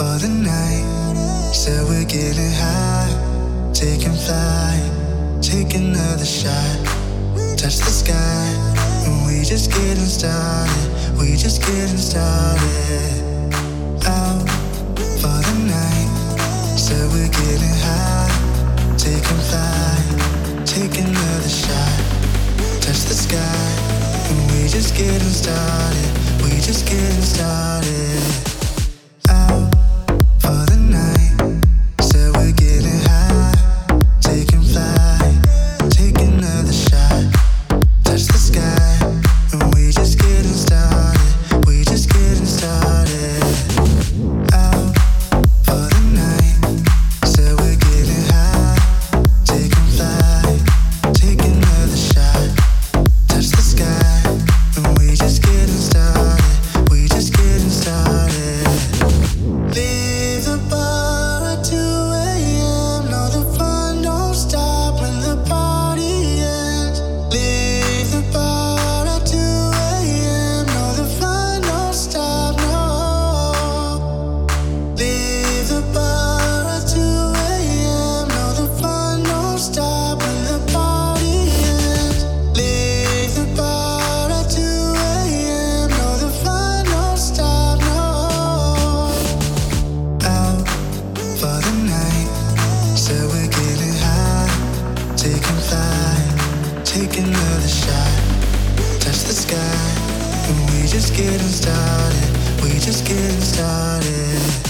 for the night. Said we're getting high, taking flight, take another shot. Touch the sky, and we just getting started. We just getting started. Out for the night. Said we're getting high, taking flight, take another shot. Touch the sky, and we just getting started. We just getting started. just getting started. We just getting started.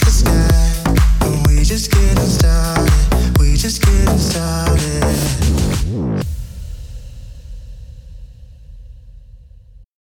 This